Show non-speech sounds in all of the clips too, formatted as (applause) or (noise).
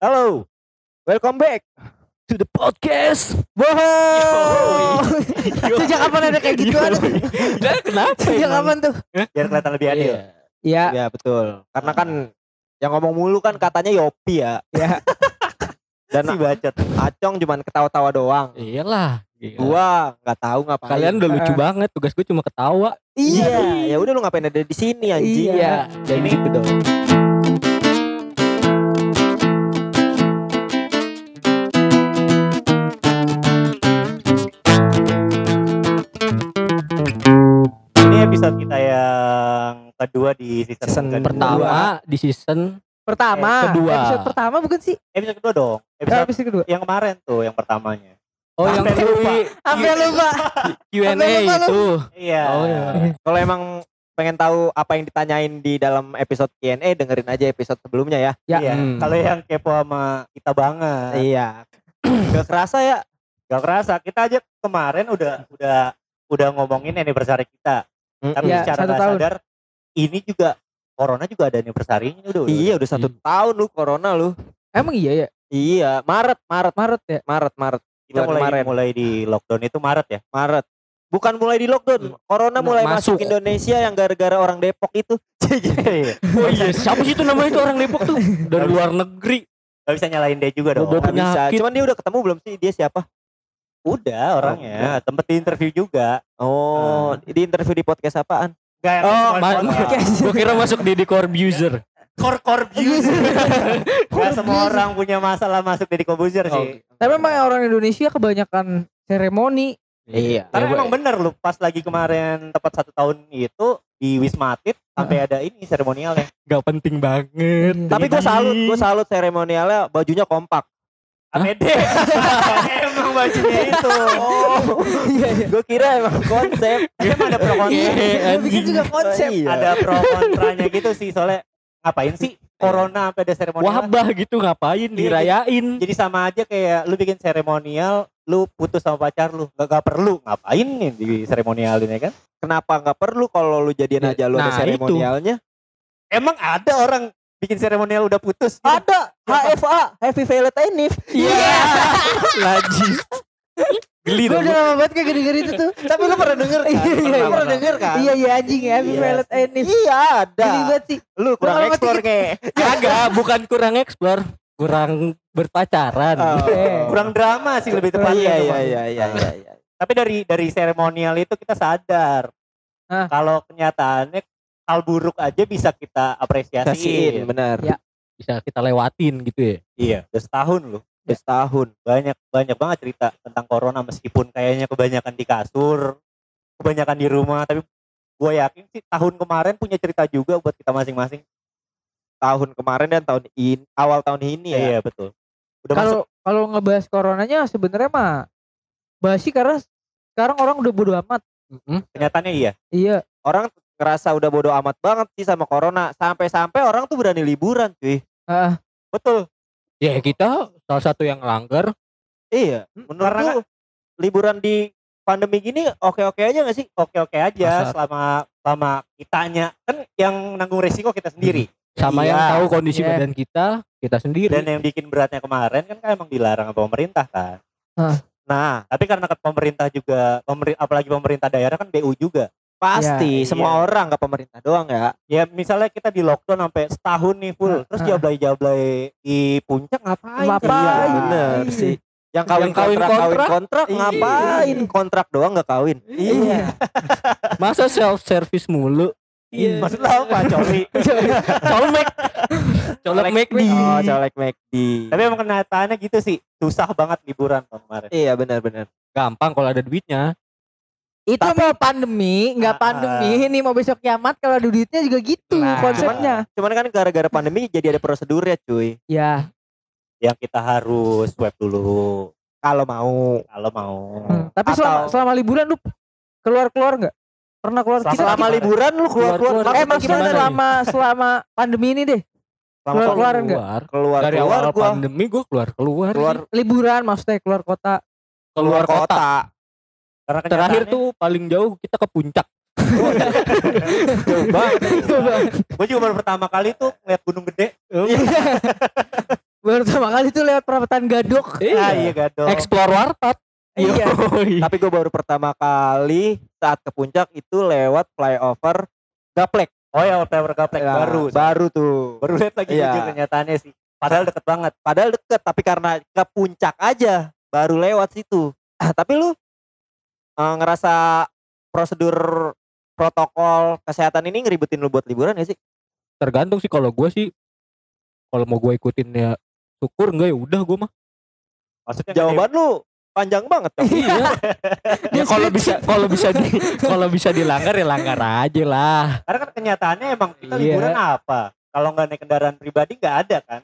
Halo, welcome back to the podcast. Bohong. (laughs) Sejak kapan ada kayak gituan? Lah, kenapa? Sejak emang? kapan tuh? Biar kelihatan lebih adil. Iya. Ya, Ya betul. Karena kan yang ngomong mulu kan katanya Yopi ya. ya. (laughs) Dan Si bacot. Acong cuman ketawa-tawa doang. Iyalah. Gila. Gua nggak tahu ngapain. Kalian udah lucu banget, tugas gue cuma ketawa. Iya, ya udah lu ngapain ada di sini anjing. Iya. Jadi gitu dong. Episode kita yang kedua di season, Season kedua. Pertama di season Pertama. Eh, kedua. Episode pertama bukan sih? Episode kedua dong. Eh, Episode episode kedua. yang kemarin tuh yang pertamanya. Oh yang Sampai lupa. Sampai lupa. Q&A itu. Iya. Oh iya. Kalau emang pengen tahu apa yang ditanyain di dalam episode Q&A dengerin aja episode sebelumnya ya. Ya. Iya. Hmm. Kalau yang kepo sama kita banget. Iya. (clears throat) Gak kerasa ya. Gak kerasa. Kita aja kemarin udah udah udah ngomongin anniversary kita. Tapi Iya, secara tahun. sadar ini juga Corona juga ada anniversary-nya udah. udah. Iya udah satu tahun lu corona lu. Emang iya ya? Iya Maret Maret Maret ya? Maret Maret Kita mulai kemarin. mulai di lockdown itu Maret ya. Maret. Bukan mulai di lockdown, corona mulai masuk. Masuk. Indonesia yang gara-gara orang Depok itu. (laughs) Oh iya, siapa sih itu namanya itu orang Depok tuh? (laughs) Dari luar negeri. Gak bisa nyalain dia juga dong. Nggak bisa. Cuman dia udah ketemu belum sih dia siapa? Udah orangnya. Tempat di interview juga. Oh, di interview di podcast apaan? Gak yang Oh, ma- (laughs) gue kira masuk di di Corbuzier. core core views. (laughs) Gak semua orang punya masalah masuk jadi komposer sih. Tapi emang orang Indonesia kebanyakan seremoni. Iya. Karena Ya, emang bener loh pas lagi kemarin tepat satu tahun itu di Wisma Atlet sampai ada ini seremonialnya. Gak penting banget. Tapi gue salut, gue salut seremonialnya bajunya kompak. APD. (laughs) emang bajunya itu. Oh, Iya, iya. gue kira emang konsep. Emang ada pro kontra. Iya, Gue bikin juga konsep. Iya. Ada pro kontranya gitu sih soalnya ngapain sih corona sampai ada seremonial. Wabah gitu ngapain dirayain. Jadi sama aja kayak lu bikin seremonial, lu putus sama pacar lu, gak, gak perlu ngapain nih di seremonialin ya kan? Kenapa nggak perlu kalau lu jadian aja lu ada nah, itu. seremonialnya? Emang ada orang bikin seremonial udah putus? gitu? Ada HFA, Heavy Violet Enif. Iya. Lajis. Geli Gue dong. udah lama banget kayak denger itu tuh. Tapi lu pernah denger kan? Iya, iya, iya. pernah denger kan? Iya iya anjing ya, Happy Iya. Violet Enif. Iya ada. Geli banget sih. Lu kurang eksplor kayak. Kagak, bukan kurang eksplor, kurang berpacaran. Oh. Eh. Kurang drama sih lebih tepatnya. Iya iya iya iya iya. iya. Tapi dari dari seremonial itu kita sadar kalau kenyataannya hal buruk aja bisa kita Kasihin apresiasi. benar. Ya. Bisa kita lewatin gitu ya. Iya, udah setahun loh. Udah setahun. Banyak banyak banget cerita tentang corona meskipun kayaknya kebanyakan di kasur, kebanyakan di rumah, tapi gue yakin sih tahun kemarin punya cerita juga buat kita masing-masing. Tahun kemarin dan tahun ini awal tahun ini ya. Iya, betul. Udah masuk Kalau kalau ngebahas coronanya sebenarnya mah basi karena sekarang orang udah bodo amat. kenyataannya iya. Iya. Orang ngerasa udah bodo amat banget sih sama corona. Sampai-sampai orang tuh berani liburan cuy. Ah, Betul. Ya kita salah satu yang langgar. Iya. Menurut Karena liburan di pandemi gini oke-oke aja gak sih? oke-oke aja Masa- selama selama kitanya kan yang nanggung resiko kita sendiri. Sama Iya. yang tahu kondisi Iya. badan kita, kita sendiri. Dan yang bikin beratnya kemarin kan kan emang dilarang sama pemerintah kan. Nah, Tapi karena kan pemerintah juga, pemeri- apalagi pemerintah daerah kan BU juga. Pasti Iya. semua orang gak pemerintah doang ya. Ya misalnya kita di lockdown sampai setahun nih full, Nah, terus jablay-jablay di puncak ngapain? Ngapain? Iya, Iya. bener sih. Yang kawin Yang kawin kontrak, kawin kontrak? kontrak Iya. ngapain? Kontrak doang gak kawin. Iya. (laughs) Masa self service mulu? Iya. (laughs) Maksud lo apa, Coli? Colmek. Colek McD. Oh, colek McD. Tapi emang kenyataannya gitu sih, susah banget liburan tahun kemarin. Iya benar-benar. Gampang kalau ada duitnya. Itu mau pandemi, nggak Ah, pandemi, ini mau besok kiamat kalau ada duitnya juga gitu Nah, konsepnya. Cuman kan gara-gara pandemi jadi ada prosedurnya cuy. Ya, Yang kita harus swab dulu Kalau mau. kalau mau. hmm. tapi Atau- selama selama liburan lu keluar keluar nggak? Pernah keluar? Selama- Kita, Selama liburan lu keluar-keluar. Keluar-keluar. eh Maksudnya selama selama pandemi ini deh, Selama keluar- keluar keluar enggak? keluar Dari keluar awal gua pandemi gue keluar keluar. keluar liburan maksudnya keluar kota. keluar kota. Karena Terakhir tuh paling jauh kita ke puncak. Coba. (laughs) gue juga baru pertama kali tuh ngeliat gunung gede. (laughs) Baru pertama kali kali tuh lewat perapatan gadok. Ah, iya gadok. Explore warpat. Iya. Tapi gue baru pertama kali saat ke puncak itu lewat flyover Gaplek. Oh ya, Flower Gaplek Ya, baru. Baru tuh. Baru lihat lagi Iya. jujur kenyataannya sih. Padahal deket banget. Padahal deket tapi karena ke puncak aja baru lewat situ. Ah, (clears throat) tapi lu eh, ngerasa prosedur protokol kesehatan ini ngeribetin lu buat liburan gak sih? Tergantung sih kalau gue sih. Kalau mau gue ikutin ya syukur enggak ya udah gue mah. Maksudnya Jawaban lu panjang banget dong. Iya. (laughs) ya kalau bisa kalau bisa di kalau bisa dilanggar ya langgar aja lah. Karena kan kenyataannya emang kita Iya. liburan apa? Kalau nggak naik kendaraan pribadi nggak ada kan?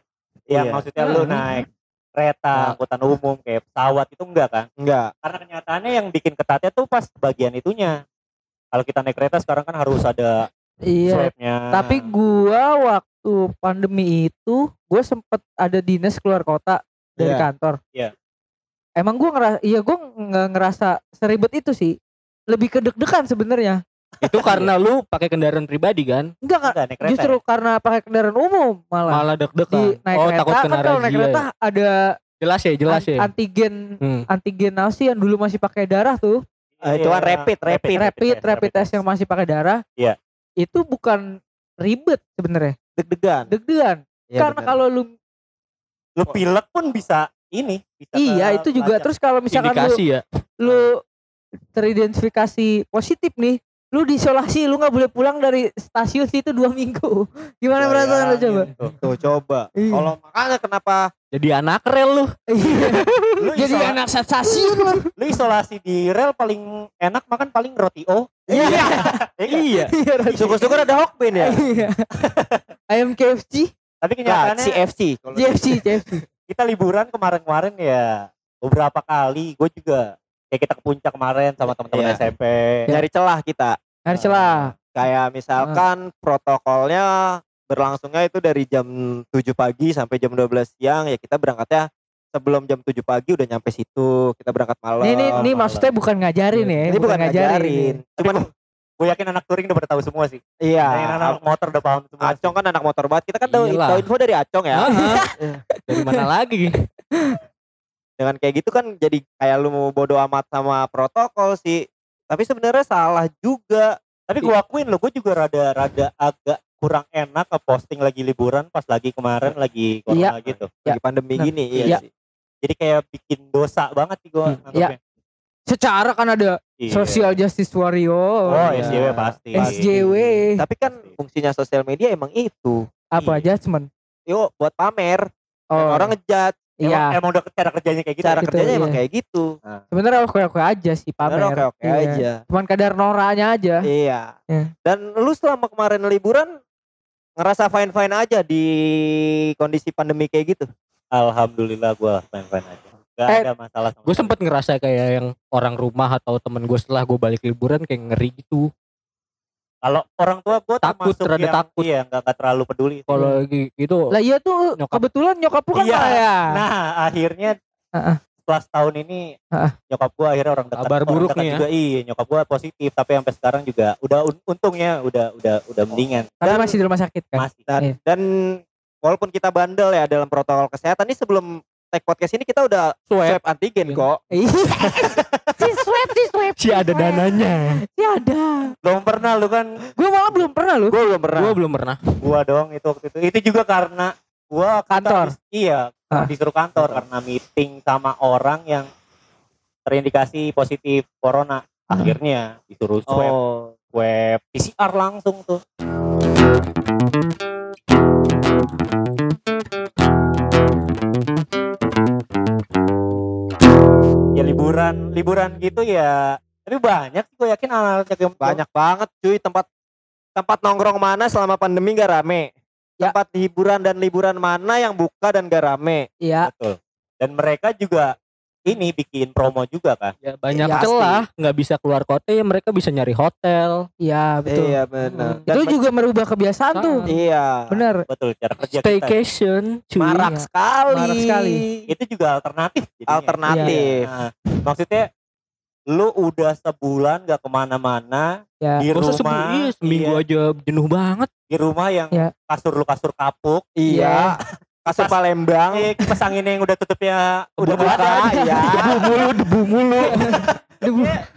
Yang Iya. maksudnya lu Hmm. naik kereta, Nah. angkutan umum kayak pesawat itu enggak kan? Enggak. Karena kenyataannya yang bikin ketatnya tuh pas bagian itunya. Kalau kita naik kereta sekarang kan harus ada Iya. swabnya. Tapi gua waktu pandemi itu gua sempet ada dinas keluar kota dari Iya. kantor. Iya. Emang gua ngerasa iya gua nggak ngerasa seribet itu sih. Lebih ke deg-degan sebenarnya. Itu karena lu pakai kendaraan pribadi kan? Enggak kan? Enggak naik kereta. Justru karena pakai kendaraan umum malah. Malah Di deg-degan. naik oh, kereta takut kan kena kalau naik kereta ya? ada Jelas ya, jelas an- ya. antigen Hmm. antigen nasi yang dulu masih pakai darah tuh. Ah, itu kan rapid, rapid. rapid rapid test yang masih pakai darah. Iya. Itu bukan ribet sebenarnya. Deg-degan. Deg-degan. Iya, Karena bener. kalau lu Lu pilek pun bisa ini. Bisa iya itu juga terus kalau misalkan lu Indikasi ya. lu teridentifikasi positif nih lu diisolasi lu nggak boleh pulang dari stasiun situ dua minggu (laughs) gimana perasaan lu coba tuh. Tuh coba. Iya. Kalau makanya kenapa Jadi anak rel lu. (laughs) Lu, jadi anak stasiun lu lu isolasi di rel paling enak makan paling roti o. Iya. iya. (laughs) Syukur-syukur ada Hokben ya. Iya. ayam KFC Tapi kenyataannya CFC. JFC JFC kita liburan kemarin-kemarin ya beberapa kali gue juga kayak kita ke puncak kemarin sama teman-teman Iya. SMP nyari celah kita. Harus celah Kayak misalkan protokolnya berlangsungnya itu dari jam 7 pagi sampai jam 12 siang ya kita berangkatnya sebelum jam 7 pagi udah nyampe situ. Kita berangkat malam. ini ini, ini malam. maksudnya bukan ngajarin ya Ini bukan ngajarin. Cuman gue yakin anak touring udah pada tahu semua sih iya. yang anak motor udah paham semua Acong kan anak motor banget. Kita kan tahu tahu info dari Acong ya. Aha. (laughs) Dari mana lagi? (laughs) Dengan kayak gitu kan jadi kayak lu mau bodo amat sama protokol sih. Tapi sebenarnya salah juga. tapi gue akuin loh gue juga rada-rada agak kurang enak ke posting lagi liburan pas lagi kemarin lagi corona gitu Lagi pandemi Nah, gini iya, iya. sih. jadi kayak bikin dosa banget sih gue Hmm, iya. secara kan ada social justice warrior oh iya. SJW pasti SJW Tapi kan fungsinya sosial media emang itu. apa Iya. adjustment Yuk buat pamer. Dan oh orang ngejat. Emang, iya emang udah cara kerjanya kayak gitu Cara gitu, kerjanya emang iya. kayak gitu. sebenarnya oke oke aja sih pamer Oke oke Iya. aja. cuman kadar noranya aja Iya. Iya. Dan lu selama kemarin liburan ngerasa fine fine aja di kondisi pandemi kayak gitu. alhamdulillah gue fine fine aja gak Eh, ada masalah sama Gue sempet ngerasa kayak yang orang rumah atau temen gue setelah gue balik liburan kayak ngeri gitu. Kalau orang tua gue Takut, termasuk rada yang takut. iya nggak nggak terlalu peduli. Kalau lagi gitu. lah iya tuh Nyokap. kebetulan nyokap lu kan Iya. kaya Nah akhirnya Heeh. setelah setahun ini Heeh. nyokap gue akhirnya orang dekat. Kabar buruk dekat nih ya. juga iya nyokap gue positif tapi sampai sekarang juga udah un- untungnya udah udah udah mendingan. tapi Dan- masih di rumah sakit kan Masih. Dan, Iya. dan walaupun kita bandel ya dalam protokol kesehatan ini sebelum take podcast ini kita udah swab antigen Iya. kok. Iya. (laughs) si swab si swab Si ada dananya. si ada Belum pernah lu kan gue malah belum pernah lu Gue belum pernah. Gue belum pernah. gua dong itu waktu itu. Itu juga karena gua kita Kantor. dis- iya, Ah. disuruh kantor karena meeting sama orang yang terindikasi positif corona. Ah. Akhirnya disuruh swab, Oh. swab PCR langsung tuh. Liburan, liburan gitu ya. Tapi banyak sih gue yakin anak-anak yang Banyak banget cuy tempat tempat nongkrong mana selama pandemi gak rame. Ya. Tempat hiburan dan liburan mana yang buka dan gak rame. iya Betul. Dan mereka juga ini bikin promo juga kan. Ya banyak Iya, celah. Nggak bisa keluar kota ya mereka bisa nyari hotel. iya betul Iya benar. itu juga merubah kebiasaan tuh Iya. bener Betul cara kerja kita. Staycation. Cuy. Marak Iya. sekali. Marak sekali. Itu juga alternatif. jadinya. Alternatif. Nah, maksudnya lu udah sebulan gak ke mana-mana ya di rumah, seminggu, iya, seminggu iya, aja jenuh banget. di rumah yang Iya. kasur lu kasur kapuk, Iya. kasur Kipas- Palembang Eh, kipas anginnya yang udah tutupnya udah buka ada. ya. debu mulu debu mulu (laughs)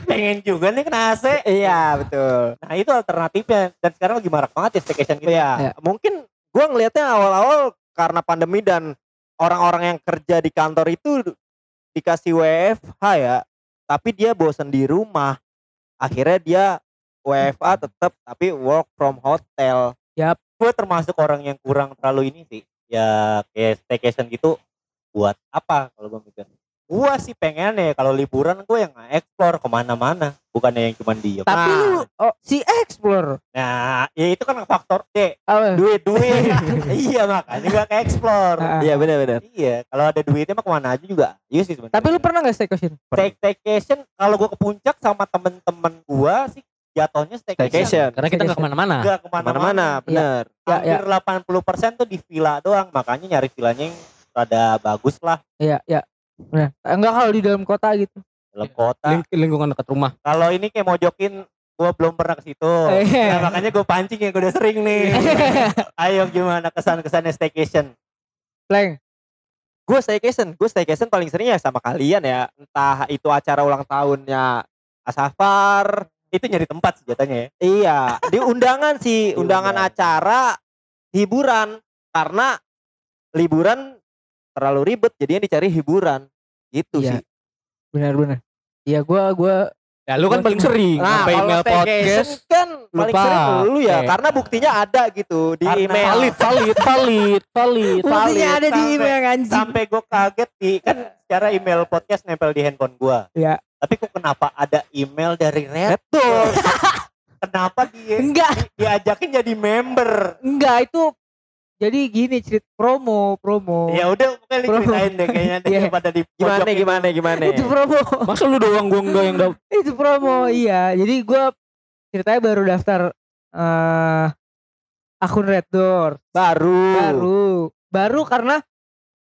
Pengen juga nih kena AC. Iya, betul. Nah itu alternatifnya. Dan sekarang lagi marak banget ya staycation gitu. Iya, Iya. mungkin gua ngelihatnya awal-awal karena pandemi dan orang-orang yang kerja di kantor itu dikasih WFH ya, tapi dia bosan di rumah. Akhirnya dia WFA tetap tapi work from hotel. Gue termasuk orang yang kurang terlalu ini sih. Ya kayak staycation gitu buat apa kalau gue mikir. Gue sih pengen ya kalau liburan gue yang explore ke mana-mana. Bukannya yang cuma diem. Tapi Nah. lu oh, si explore. Nah ya itu kan faktor D. Apa? Duit, duit. (laughs) iya makanya gak ke explore. Ah. Iya, benar-benar. Iya, kalau ada duitnya mah ke mana aja juga. Iya sih sebenarnya. Tapi lu pernah gak staycation? Stay- staycation kalau gue ke puncak sama temen-temen gue sih jatuhnya staycation. Staycation. karena kita nggak ke mana-mana Gak ke mana-mana. Mana-mana, benar. Ya, Hampir 80% tuh di villa doang. Makanya nyari villanya yang rada bagus lah. Iya, iya. Nah, enggak kalau di dalam kota gitu. Dalam kota. Ling- lingkungan dekat rumah Kalau ini kayak mojokin gue belum pernah ke situ. (laughs) Iya. Nah, makanya gue pancing ya gue udah sering nih. (laughs) Ayo gimana kesan-kesannya staycation? Leng. Gue staycation, gue staycation paling sering ya sama kalian ya. Entah itu acara ulang tahunnya Asafar, Itu nyari tempat sih jatuhnya ya. Iya, di undangan sih, undangan. acara hiburan karena liburan terlalu ribet, jadinya dicari hiburan. Gitu Iya. sih. Benar-benar. Iya, gua gua ya lu kan Gua paling sering Nah, sampai kalau email podcast kan paling lupa. sering lu ya, Oke. karena buktinya ada gitu di Karena email. valid valid valid valid Buktinya ada di sampai- email anjing. Sampai gue kaget di kan secara email podcast nempel di handphone gue. Iya. Tapi kok kenapa ada email dari? Betul. Kenapa dia (laughs) Enggak, di- diajakin jadi member? enggak itu jadi gini cerita promo, promo. Ya udah pokoknya Bro. ceritain deh kayaknya deh (laughs) Iya. daripada di Gimana gimana gimana? Itu promo. masa lu doang gua enggak yang dapet (laughs) itu promo, iya. Jadi gua ceritanya baru daftar eh akun Red Door. Baru. Baru. Baru karena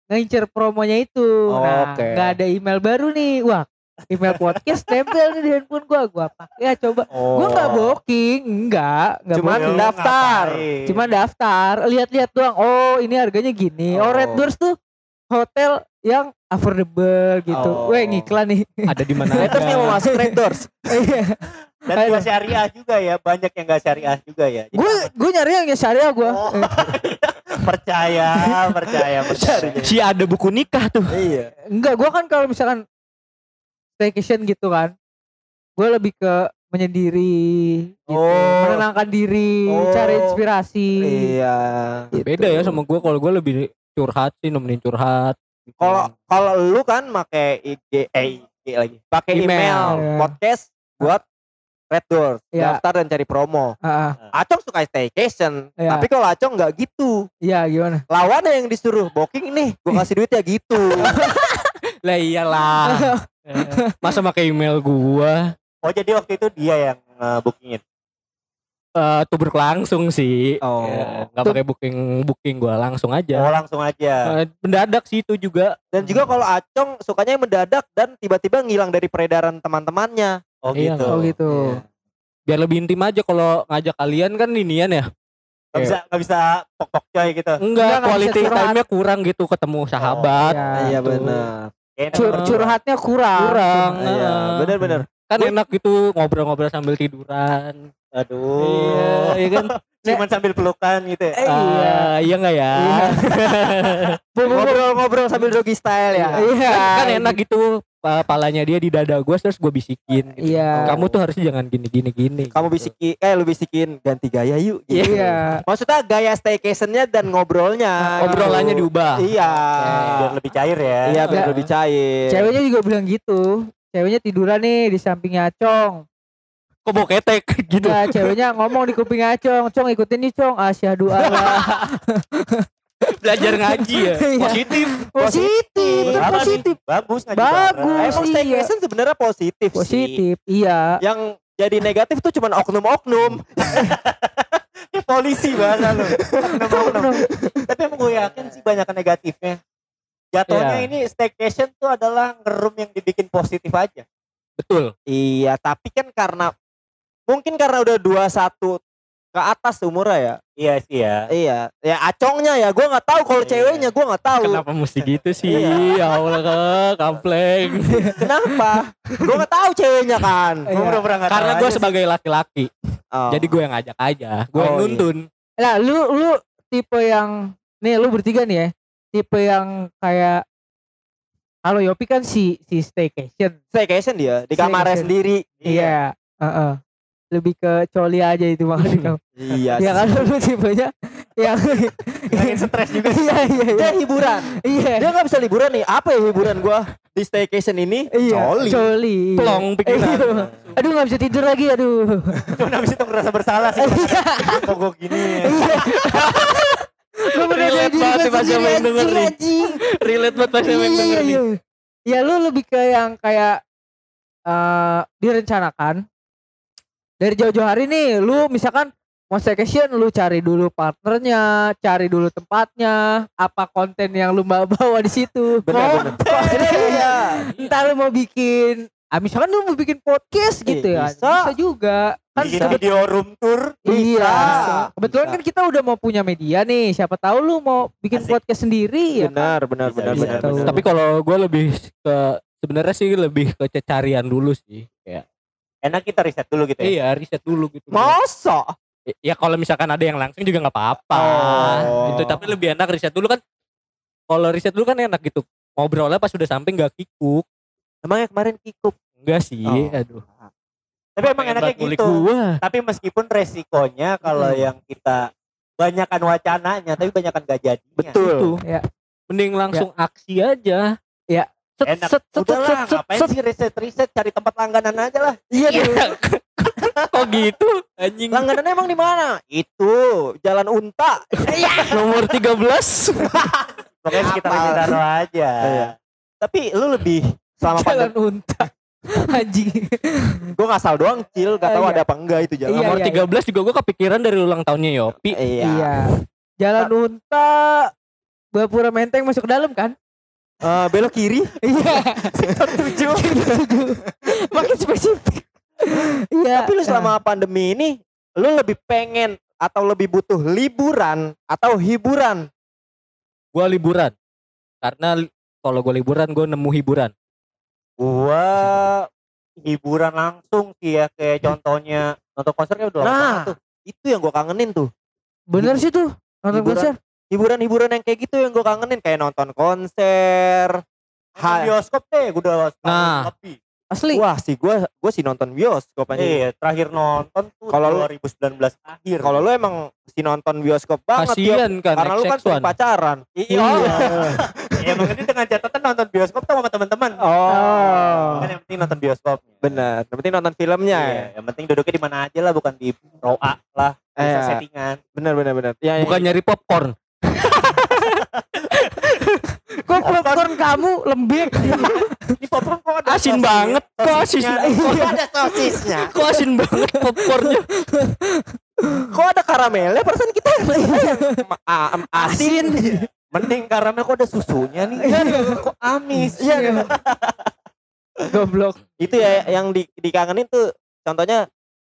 ngincer promonya itu. Oh, nah, oke. nggak ada email baru nih. Wah, email podcast nempel nih di handphone gua. Gua pakai ya coba. Oh. Gua nggak booking, enggak, enggak Cuman booking. daftar. Cuma daftar, lihat-lihat doang. Oh, ini harganya gini. Oh, Oh. Red Doors tuh hotel yang affordable gitu. Oh. Weh, ngiklan nih. ada di mana (laughs) aja yang mau masuk Red Doors. Iya. Dan gak syariah juga ya, banyak yang gak syariah juga ya. Gue gue nyari yang syariah gue. Oh. (laughs) percaya, percaya, percaya. si ada buku nikah tuh iya. Enggak, gue kan kalau misalkan staycation gitu kan, gue lebih ke menyendiri, gitu. Oh. menenangkan diri, Oh. cari inspirasi. Iya. gitu. beda ya sama gua kalau gua lebih curhat sih nemenin curhat Kalau kalau lu kan make IG eh IG lagi. Pakai Email. email, Iya. podcast buat Red Doors, Iya. daftar dan cari promo. Ah, ah. Acong suka staycation, Iya. tapi kalau Acong nggak gitu. Iya gimana? Lawannya yang disuruh booking nih, gua kasih duit ya gitu. (laughs) lah iyalah (laughs) (laughs) masa pakai email gua Oh jadi waktu itu dia yang uh, bookingin. Eh tuh berlangsung sih Oh. Ya, nggak pakai booking booking gua langsung Oh aja langsung aja. Eh, mendadak sih itu juga Dan juga kalau Acong sukanya yang mendadak dan tiba-tiba ngilang dari peredaran teman-temannya. Oh Iya, gitu. Oh gitu. Iya. biar lebih intim aja kalau ngajak kalian kan inian ya Gak bisa gak bisa pok-pok coy gitu. Enggak, enggak quality time-nya kurang gitu ketemu sahabat iya. Iya gitu. benar. Cur curhatnya kurang. kurang Iya, eh. benar-benar. kan enak gitu ngobrol-ngobrol sambil tiduran Aduh. iya iya kan (laughs) Cuman sambil pelukan gitu ya. Eh, iya. Ah, iya nggak ya Iya. (laughs) Ngobrol-ngobrol sambil doggy style ya. Iya. kan enak gitu pa- palanya dia di dada gue terus gue bisikin gitu. Iya. kamu tuh harusnya jangan gini gini gini Kamu gitu. bisikin, eh lu bisikin ganti gaya yuk. gitu. Iya. Maksudnya gaya staycationnya dan ngobrolnya. obrolannya gitu. diubah Iya. Biar lebih cair ya. Iya biar lebih cair. Ceweknya juga bilang gitu. Ceweknya tiduran nih di sampingnya Acong. kok mau ketek (laughs) gitu Enggak, ceweknya ngomong di kuping Acong. Cong ikutin nih Cong. Asyhadu Allah. (laughs) (laughs) belajar ngaji ya Iya. positif Positif, banget. positif. Bagus ngaji Bagus. bareng. Emang Iya. staycation sebenarnya positif, sih. Positif, iya. Yang jadi negatif tuh cuman oknum-oknum. Kayak (laughs) polisi bahasa lu. Oknum-oknum. Tapi emang gue yakin sih banyak negatifnya. Jatuhnya Iya. ini staycation tuh adalah ngerum yang dibikin positif aja. betul Iya, tapi kan karena mungkin karena udah 21 ke atas umurnya ya. Iya sih ya. Iya, ya acongnya ya. Gua nggak tahu kalau Iya. ceweknya gua nggak tahu. Kenapa mesti gitu sih? Iya. Ya Allah ke kampleng. Kenapa? gua nggak tahu ceweknya kan. Iya. Gue pura-pura nggak Karena gue sebagai laki-laki, Oh. jadi gue yang ngajak aja, gue yang Oh, iya. nuntun. Nah, lu lu tipe yang nih lu bertiga nih ya. Tipe yang kayak kalau Yopi kan si si staycation. staycation dia di kamarnya sendiri. Iya, heeh. Lebih ke coli aja itu makanya kamu. (laughs) Iya. ya kan lu tipenya yang Lagi stres juga. (laughs) Iya iya iya. Dia hiburan. Iya. Dia nggak bisa liburan nih. Apa ya hiburan gua di staycation ini? Iya, Coli. Coli. iya. Plong pikiran. Iya. Aduh nggak bisa tidur lagi aduh. Cuman habis itu ngerasa bersalah sih. (laughs) Pokok gini ya. Gue bener Relate jadi banget pas sendiri, yang denger nih. Relate banget pas yang Iya, denger iya, nih. iya. Ya lu lebih ke yang kayak eh direncanakan dari jauh-jauh hari nih lu misalkan mau staycation lu cari dulu partnernya, cari dulu tempatnya, apa konten yang lu mau bawa di situ. Benar, benar. Konten. Iya. Entar lu mau bikin ah misalkan lu mau bikin podcast Iya, gitu ya. bisa. Bisa juga. Kan Bikin sebet- video room tour. Iya. Bisa. Kebetulan Bisa. kan kita udah mau punya media nih. Siapa tahu lu mau bikin Asik. podcast sendiri ya. kan? Benar, benar, Bisa, benar, bisa, benar, benar. Tapi kalau gue lebih ke sebenarnya sih lebih ke cecarian dulu sih. Kayak Enak kita riset dulu gitu ya. iya riset dulu gitu. Masa? Ya kalau misalkan ada yang langsung juga nggak apa-apa. Oh. Itu tapi lebih enak riset dulu kan. Kalau riset dulu kan enak gitu. Ngobrolnya pas udah sampai nggak kikuk. Emangnya kemarin kikup? Enggak sih, Oh. aduh. Tapi emang enaknya gitu. Gua. Tapi meskipun resikonya kalau Hmm. yang kita banyakan wacananya tapi banyakan gak jadinya. Betul. Itu. Ya. Mending langsung aksi aja. Set, Enak. set, set, Udah set, lah, ngapain set. sih riset-riset cari tempat langganan aja lah. Iya tuh. (laughs) Kok gitu? Anjing. Langganannya emang di mana? Itu Jalan Unta. (laughs) Nomor 13. (laughs) Pokoknya sekitar? Bintaro aja. Iya. Tapi lu lebih selama Jalan unta. Anjing. gue ngasal doang cil, gak tahu Iya. ada apa enggak itu jalan. Iya, Nomor iya, 13 juga gue kepikiran dari ulang tahunnya Yopi. Iya. Iya. Jalan unta. Bapura Menteng masuk ke dalam kan? Eh, belok kiri. (laughs) Iya. Sektor tujuh. (laughs) Makin spesifik. Iya. Tapi lu selama pandemi ini, lu lebih pengen atau lebih butuh liburan atau hiburan? Gue liburan. Karena kalau gue liburan gue nemu hiburan. Gua hiburan langsung sih ya kayak contohnya nonton konser kayak udah lama Nah, tuh. itu yang gue kangenin tuh. bener sih tuh nonton Hiburan. konser. Hiburan-hiburan yang kayak gitu yang gue kangenin kayak nonton konser. Nonton bioskop deh, gua udah Nah. lebih. Asli. Wah sih gue gue sih nonton bioskop aja. Iya, terakhir nonton tuh Kalau lu- 2019 akhir. Kalau lu emang si nonton bioskop banget. Kasian kan karena lu kan XX1. sering pacaran. iya. ya, emang ini dengan catatan nonton bioskop tuh sama teman-teman. Oh. Kan yang penting nonton bioskop. Bener. Yang penting nonton filmnya Iya, ya. yang penting duduknya di mana aja lah, bukan di row A lah. Bisa Iya. settingan. Bener bener bener. Ya, ya, Bukan nyari popcorn. Kok popcorn kamu lembek? Ini popcorn kok ada Asin banget. Kok asin? Kok ada sosisnya? Kok asin banget popcornnya? Kok ada karamelnya? Perasaan kita asin. Mending karamel kok ada susunya nih. kok amis. Iya. Goblok. Itu ya yang di, dikangenin tuh contohnya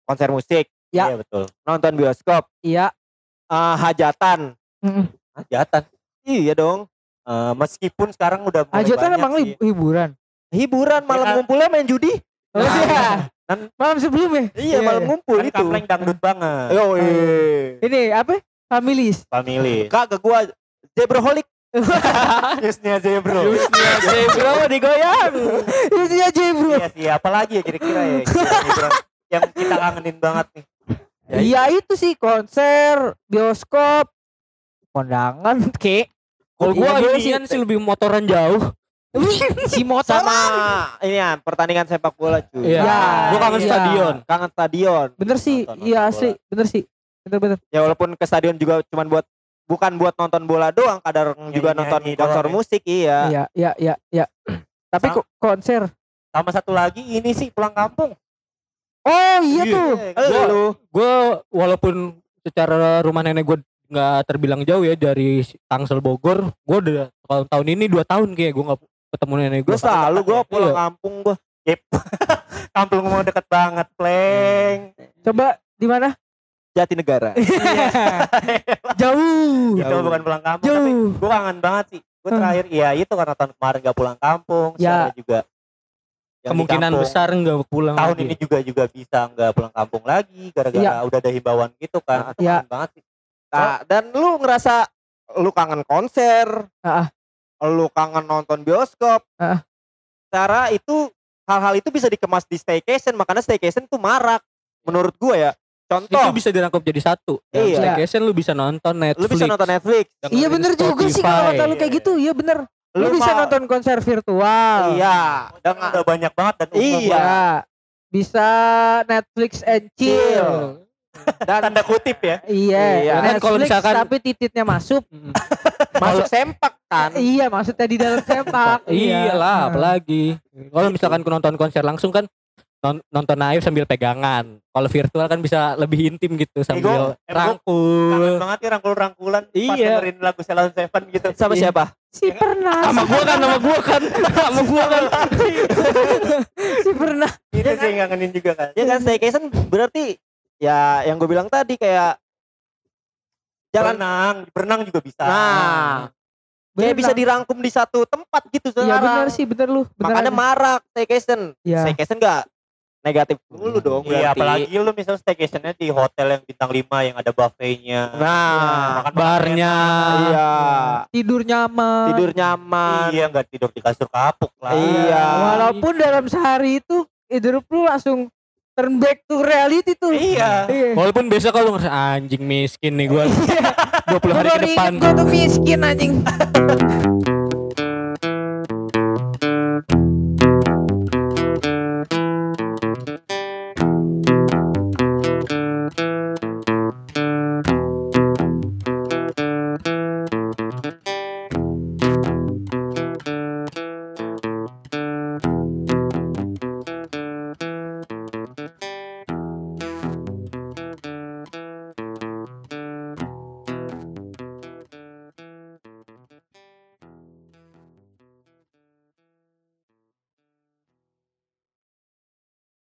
konser musik, Ya. Iya betul. nonton bioskop, Iya. eh, hajatan. Mm. Hajatan. Iya dong. Eh, meskipun sekarang udah mulai Hajatan banyak emang sih. hiburan. Hiburan malam kan? ngumpulnya main judi. Oh iya. Kan- Malam sebelumnya. Iya, malam ngumpul Kan itu. kapleng dangdut banget. Yo, iya. Ini apa? Familis. Family. Kagak gua zebraholic. Newsnya (laughs) aja ya bro. Jusnya bro digoyang. Ini aja bro. Iya sih, apalagi ya kira-kira ya hiburan (laughs) yang kita kangenin banget nih. Ya, Iya itu sih konser, bioskop, kondangan, (laughs) kek. Kalau Iya, gue boleh inian sih lebih motoran jauh. (laughs) si motor Sama ini ya pertandingan sepak bola cuy. Iya. Ya, Gue kangen iya. stadion. Kangen stadion. Bener sih, iya asli, bener sih. Bener-bener. Ya walaupun ke stadion juga cuman buat bukan buat nonton bola doang, kadang juga nonton doang konser ya. musik iya. Iya, iya, iya, iya. (clears throat) Tapi kok konser. Sama satu lagi ini sih pulang kampung. Oh iya Iya. tuh. Eh, Gua- lu Gue walaupun secara rumah nenek gue nggak terbilang jauh ya dari Tangsel Bogor, gue udah tahun tahun ini dua tahun kayak gue nggak ketemu nenek gue. selalu gue pulang Iya. kampung gue. (laughs) Kampung mau deket banget, pleng. Coba di mana? Jatinegara. (laughs) Jauh. Itu bukan pulang kampung tapi Jauh. gue kangen banget sih. Gue Hmm. terakhir ya itu karena tahun kemarin gak pulang kampung, Ya. juga Kemungkinan kampung besar nggak pulang tahun lagi. ini juga juga bisa nggak pulang kampung lagi gara-gara udah ada himbauan gitu kan. Nah, ya. kangen banget sih. Nah, dan lu ngerasa lu kangen konser, Ah, lu kangen nonton bioskop. Ah. Cara itu hal-hal itu bisa dikemas di staycation, makanya staycation tuh marak menurut gua ya. Contoh, itu bisa dirangkup jadi satu. Dalam Iya. staycation lu bisa nonton Netflix. lu bisa nonton Netflix. Iya bener juga sih kalau kata lu Spotify. kayak gitu. Iya bener. Lu, bisa mau- nonton konser virtual. Iya, Dan udah banyak banget dan umum Iya. banget. Iya. Bisa Netflix and chill. Dan tanda kutip ya. Iya. Iya. Kan Netflix kalau misalkan- tapi tititnya masuk. Masuk sempak kan. iya, maksudnya di dalam sepak. Iya lah, Nah. apalagi. Kalau misalkan ku nonton konser langsung kan non- nonton live sambil pegangan. Kalau virtual kan bisa lebih intim gitu sambil gua- gua rangkul. Kangen banget ya rangkul-rangkulan pas Iya. dengerin lagu Ceylon Seven gitu. Sama Iya. siapa? Si pernah. Sama gua kan, sama gua kan, (laughs) sama gua kan. si pernah. Itu sih ngangenin juga kan. Ya kan staycation berarti ya yang gue bilang tadi kayak jalan berenang, berenang juga bisa. Nah, kayak bisa dirangkum di satu tempat gitu Iya sekarang. benar sih, bener lu. Bener Makanya aja. marak staycation. Iya. Staycation enggak negatif dulu dong Iya, apalagi lu misalnya staycationnya di hotel yang bintang 5 yang ada buffetnya. Nah, Makan Barnya. iya. Tidur nyaman. Tidur nyaman. Iya, nggak tidur di kasur kapuk lah. Iya. Walaupun dalam sehari itu hidup lu langsung turn back to reality tuh. Iya. Iya. Walaupun biasa kalau ngerasa anjing miskin nih gua (laughs) 20 hari Gua ke depan. Gue tuh miskin anjing.